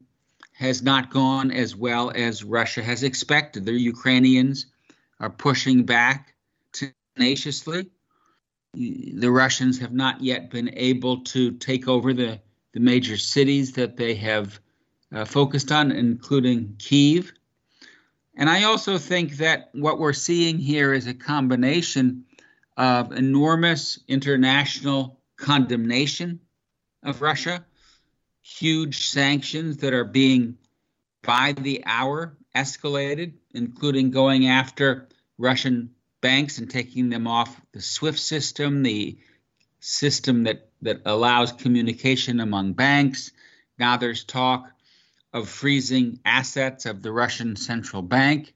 has not gone as well as Russia has expected. The Ukrainians are pushing back tenaciously. The Russians have not yet been able to take over the, the major cities that they have uh, focused on, including Kiev. And I also think that what we're seeing here is a combination of enormous international condemnation of Russia, huge sanctions that are being by the hour escalated, including going after Russian banks and taking them off the SWIFT system, the system that, that allows communication among banks. Now there's talk of freezing assets of the Russian central bank.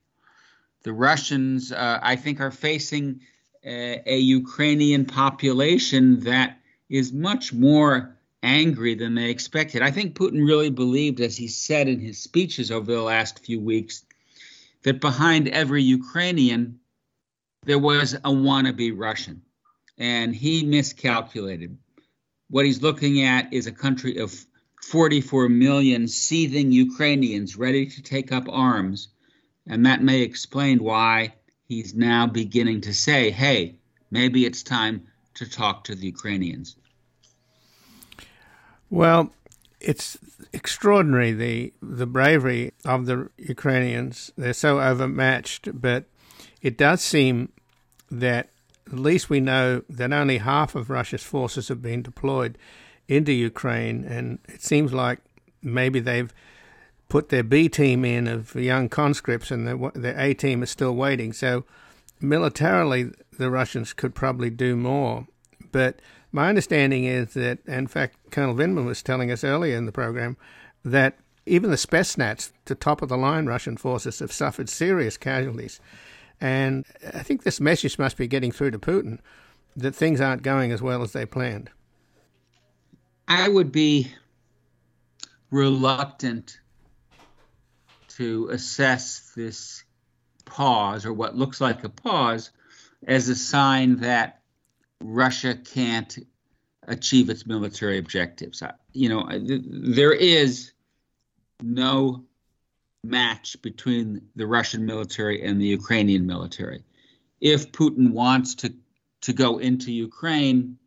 The Russians, uh, I think, are facing a, a, Ukrainian population that is much more angry than they expected. I think Putin really believed, as he said in his speeches over the last few weeks, that behind every Ukrainian there was a wannabe Russian. And he miscalculated. What he's looking at is a country of 44 million seething Ukrainians ready to take up arms. And that may explain why he's now beginning to say, hey, maybe it's time to talk to the Ukrainians. Well, it's extraordinary the the bravery of the Ukrainians. They're so overmatched, but it does seem that at least we know that only half of Russia's forces have been deployed into Ukraine, and it seems like maybe they've put their B team in of young conscripts, and their, the A team is still waiting. So militarily, the Russians could probably do more. But my understanding is that, in fact, Colonel Vindman was telling us earlier in the program that even the Spetsnaz, the top of the line Russian forces, have suffered serious casualties. And I think this message must be getting through to Putin that things aren't going as well as they planned. I would be reluctant to assess this pause or what looks like a pause as a sign that Russia can't achieve its military objectives. You know, there is no match between the Russian military and the Ukrainian military. If Putin wants to, to go into Ukraine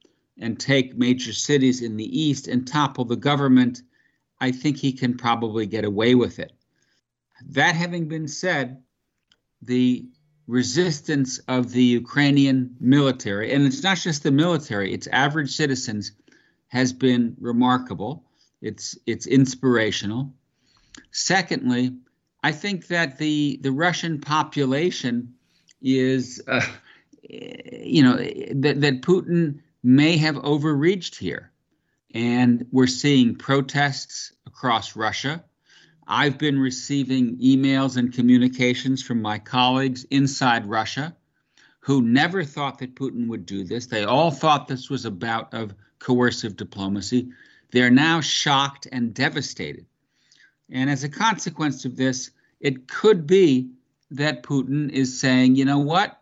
and take major cities in the east and topple the government, I think he can probably get away with it. That having been said, the resistance of the Ukrainian military, and it's not just the military, it's average citizens, has been remarkable. It's it's inspirational. Secondly, I think that the the Russian population is, uh, you know, that that Putin may have overreached here, and we're seeing protests across Russia. I've been receiving emails and communications from my colleagues inside Russia who never thought that Putin would do this. They all thought this was a bout of coercive diplomacy. They're now shocked and devastated. And as a consequence of this, it could be that Putin is saying, you know what?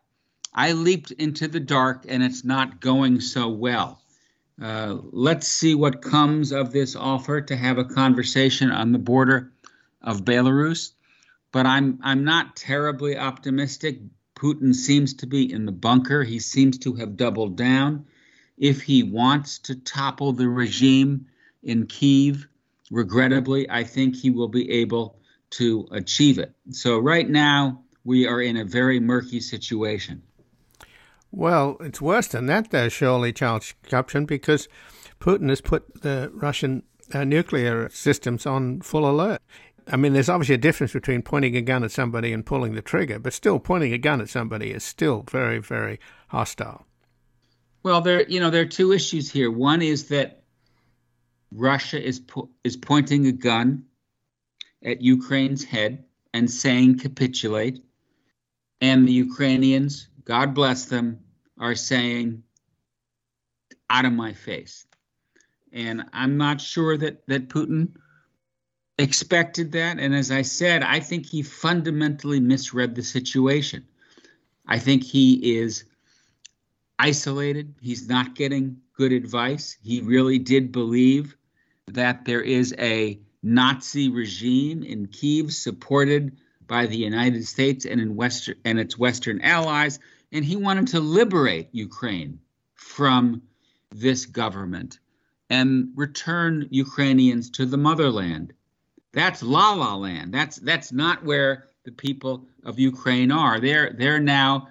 I leaped into the dark and it's not going so well. Uh, let's see what comes of this offer to have a conversation on the border of Belarus, but I'm I'm not terribly optimistic. Putin seems to be in the bunker. He seems to have doubled down. If he wants to topple the regime in Kiev, regrettably, I think he will be able to achieve it. So right now we are in a very murky situation. Well, it's worse than that, though, surely, Charles Kupchan, because Putin has put the Russian uh, nuclear systems on full alert. I mean, there's obviously a difference between pointing a gun at somebody and pulling the trigger, but still, pointing a gun at somebody is still very, very hostile. Well, there, you know, there are two issues here. One is that Russia is po- is pointing a gun at Ukraine's head and saying capitulate, and the Ukrainians, God bless them, are saying out of my face. And I'm not sure that that Putin expected that. And as I said, I think he fundamentally misread the situation. I think he is isolated. He's not getting good advice. He really did believe that there is a Nazi regime in Kiev supported by the United States and in Western and its Western allies, and he wanted to liberate Ukraine from this government and return Ukrainians to the motherland. That's la la land. That's that's not where the people of Ukraine are. They're they're now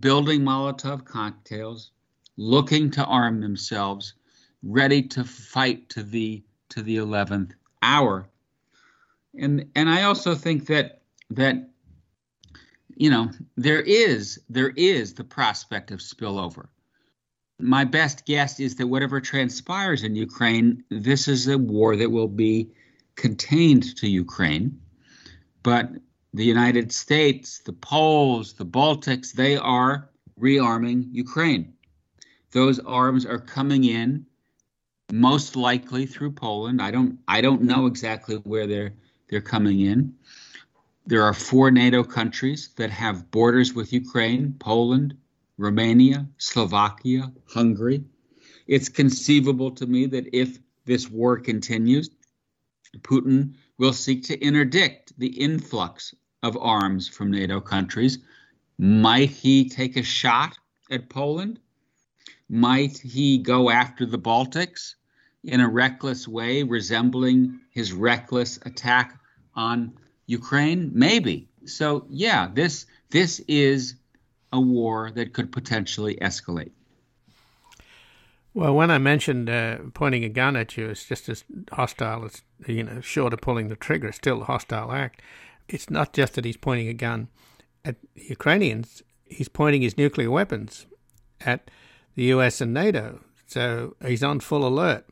building Molotov cocktails, looking to arm themselves, ready to fight to the to the eleventh hour. And and I also think that that you know there is there is the prospect of spillover. My best guess is that whatever transpires in Ukraine, this is a war that will be contained to Ukraine, but the United States, the Poles, the Baltics, they are rearming Ukraine. Those arms are coming in most likely through Poland. I don't I don't know exactly where they're they're coming in. There are four NATO countries that have borders with Ukraine, Poland, Romania, Slovakia, Hungary. It's conceivable to me that if this war continues, Putin will seek to interdict the influx of arms from NATO countries. Might he take a shot at Poland? Might he go after the Baltics in a reckless way, resembling his reckless attack on Ukraine? Maybe. So yeah, this this is a war that could potentially escalate. Well, when I mentioned uh, pointing a gun at you, it's just as hostile as, you know, short of pulling the trigger, it's still a hostile act. It's not just that he's pointing a gun at the Ukrainians, he's pointing his nuclear weapons at the US and NATO. So he's on full alert.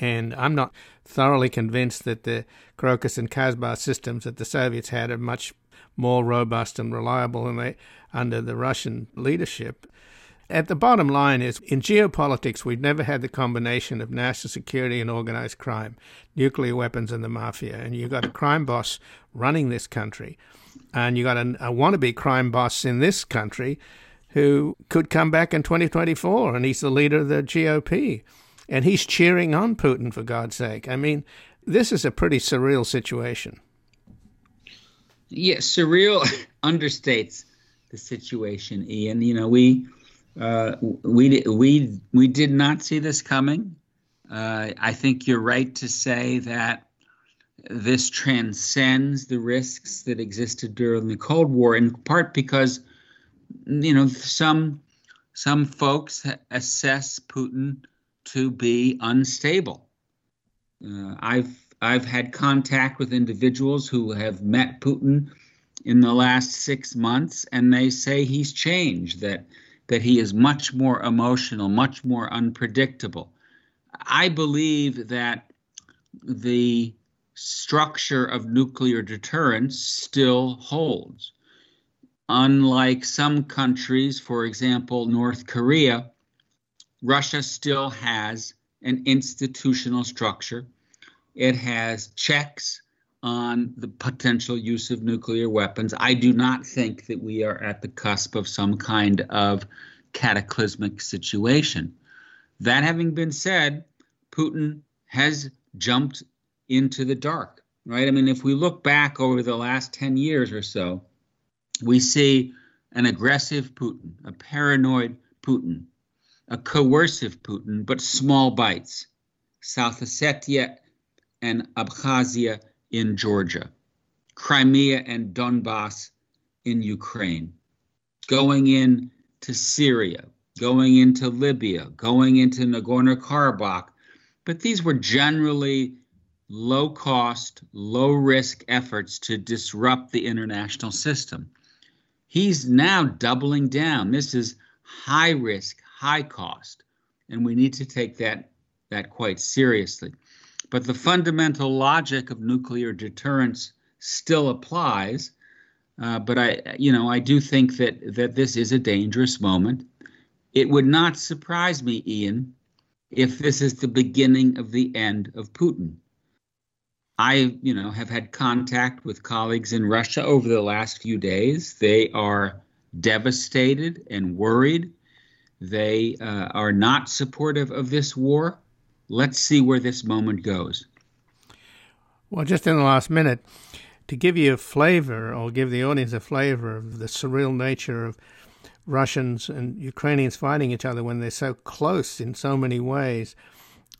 And I'm not thoroughly convinced that the Crocus and Kazbek systems that the Soviets had are much more robust and reliable than they under the Russian leadership. At the bottom line is in geopolitics, we've never had the combination of national security and organized crime, nuclear weapons and the mafia. And you've got a crime boss running this country, and you've got a, a wannabe crime boss in this country who could come back in 2024, and he's the leader of the GOP. And he's cheering on Putin, for God's sake. I mean, this is a pretty surreal situation. Yeah, surreal <laughs> understates the situation, Ian. You know, we uh, we we we did not see this coming. Uh, I think you're right to say that this transcends the risks that existed during the Cold War, in part because you know some some folks assess Putin to be unstable. Uh, I've I've had contact with individuals who have met Putin in the last six months, and they say he's changed. That that he is much more emotional, much more unpredictable. I believe that the structure of nuclear deterrence still holds. Unlike some countries, for example, North Korea, Russia still has an institutional structure. It has checks on the potential use of nuclear weapons. I do not think that we are at the cusp of some kind of cataclysmic situation. That having been said, Putin has jumped into the dark, right? I mean, if we look back over the last 10 years or so, we see an aggressive Putin, a paranoid Putin, a coercive Putin, but small bites. South Ossetia and Abkhazia in Georgia, Crimea and Donbass in Ukraine, going in to Syria, going into Libya, going into Nagorno Karabakh. But these were generally low cost, low risk efforts to disrupt the international system. He's now doubling down. This is high risk, high cost, and we need to take that, that quite seriously. But the fundamental logic of nuclear deterrence still applies. Uh, but I, you know, I do think that that this is a dangerous moment. It would not surprise me, Ian, if this is the beginning of the end of Putin. I, you know, have had contact with colleagues in Russia over the last few days. They are devastated and worried. They uh, are not supportive of this war let's see where this moment goes. Well, just in the last minute, to give you a flavor or give the audience a flavor of the surreal nature of Russians and Ukrainians fighting each other when they're so close in so many ways,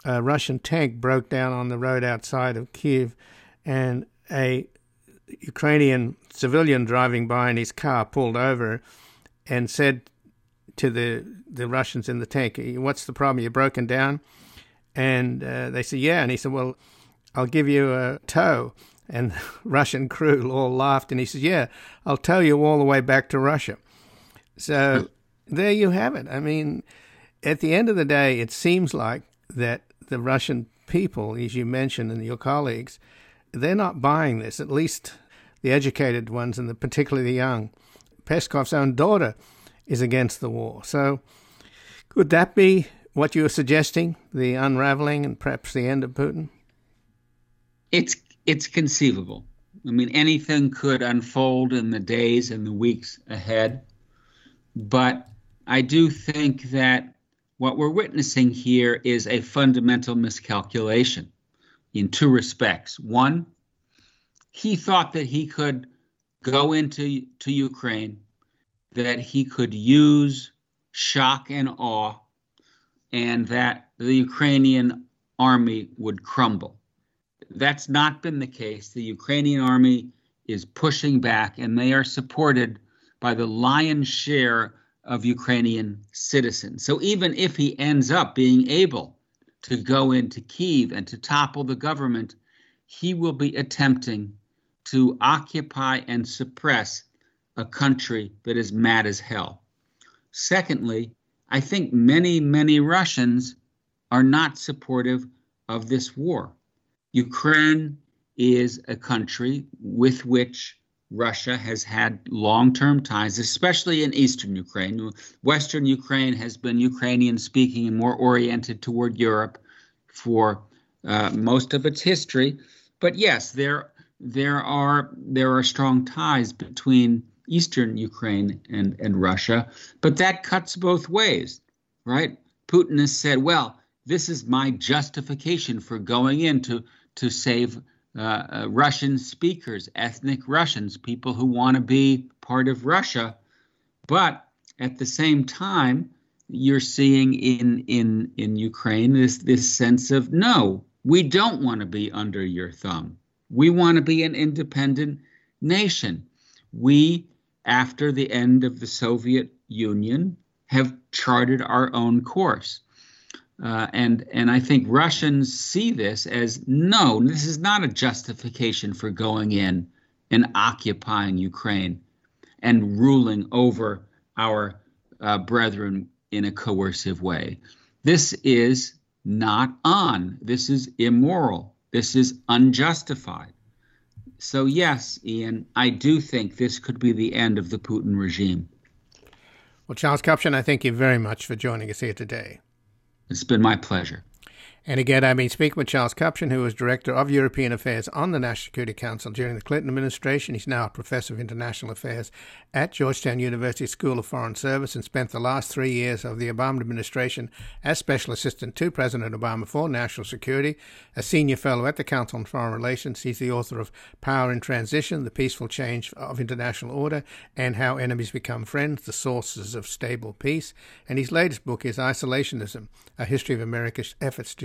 a Russian tank broke down on the road outside of Kiev, and a Ukrainian civilian driving by in his car pulled over and said to the the Russians in the tank, "What's the problem? You're broken down." And uh, they said, Yeah. And he said, Well, I'll give you a tow. And <laughs> the Russian crew all laughed. And he said, Yeah, I'll tow you all the way back to Russia. So there you have it. I mean, at the end of the day, it seems like that the Russian people, as you mentioned, and your colleagues, they're not buying this, at least the educated ones and the, particularly the young. Peskov's own daughter is against the war. So could that be what you're suggesting, the unraveling and perhaps the end of Putin? It's it's conceivable. I mean, anything could unfold in the days and the weeks ahead. But I do think that what we're witnessing here is a fundamental miscalculation in two respects. One, he thought that he could go into to Ukraine, that he could use shock and awe and that the Ukrainian army would crumble. That's not been the case. The Ukrainian army is pushing back, and they are supported by the lion's share of Ukrainian citizens. So even if he ends up being able to go into Kiev and to topple the government, he will be attempting to occupy and suppress a country that is mad as hell. Secondly, I think many, many Russians are not supportive of this war. Ukraine is a country with which Russia has had long term ties, especially in eastern Ukraine. Western Ukraine has been Ukrainian speaking and more oriented toward Europe for uh, most of its history. But yes, there, there, are, there are strong ties between eastern Ukraine and, and Russia, but that cuts both ways, right? Putin has said, well, this is my justification for going in to, to save uh, uh, Russian speakers, ethnic Russians, people who want to be part of Russia. But at the same time, you're seeing in in in Ukraine this this sense of no, we don't want to be under your thumb. We want to be an independent nation. We, after the end of the Soviet Union, have charted our own course. Uh, and and I think Russians see this as no, this is not a justification for going in and occupying Ukraine and ruling over our uh, brethren in a coercive way. This is not on. This is immoral. This is unjustified. So, yes, Ian, I do think this could be the end of the Putin regime. Well, Charles Kupchan, I thank you very much for joining us here today. It's been my pleasure. And again, I've been speaking with Charles Kupchan, who was Director of European Affairs on the National Security Council during the Clinton administration. He's now a Professor of International Affairs at Georgetown University School of Foreign Service and spent the last three years of the Obama administration as Special Assistant to President Obama for National Security, a Senior Fellow at the Council on Foreign Relations. He's the author of Power in Transition, The Peaceful Change of International Order, and How Enemies Become Friends, The Sources of Stable Peace. And his latest book is Isolationism, A History of America's Efforts to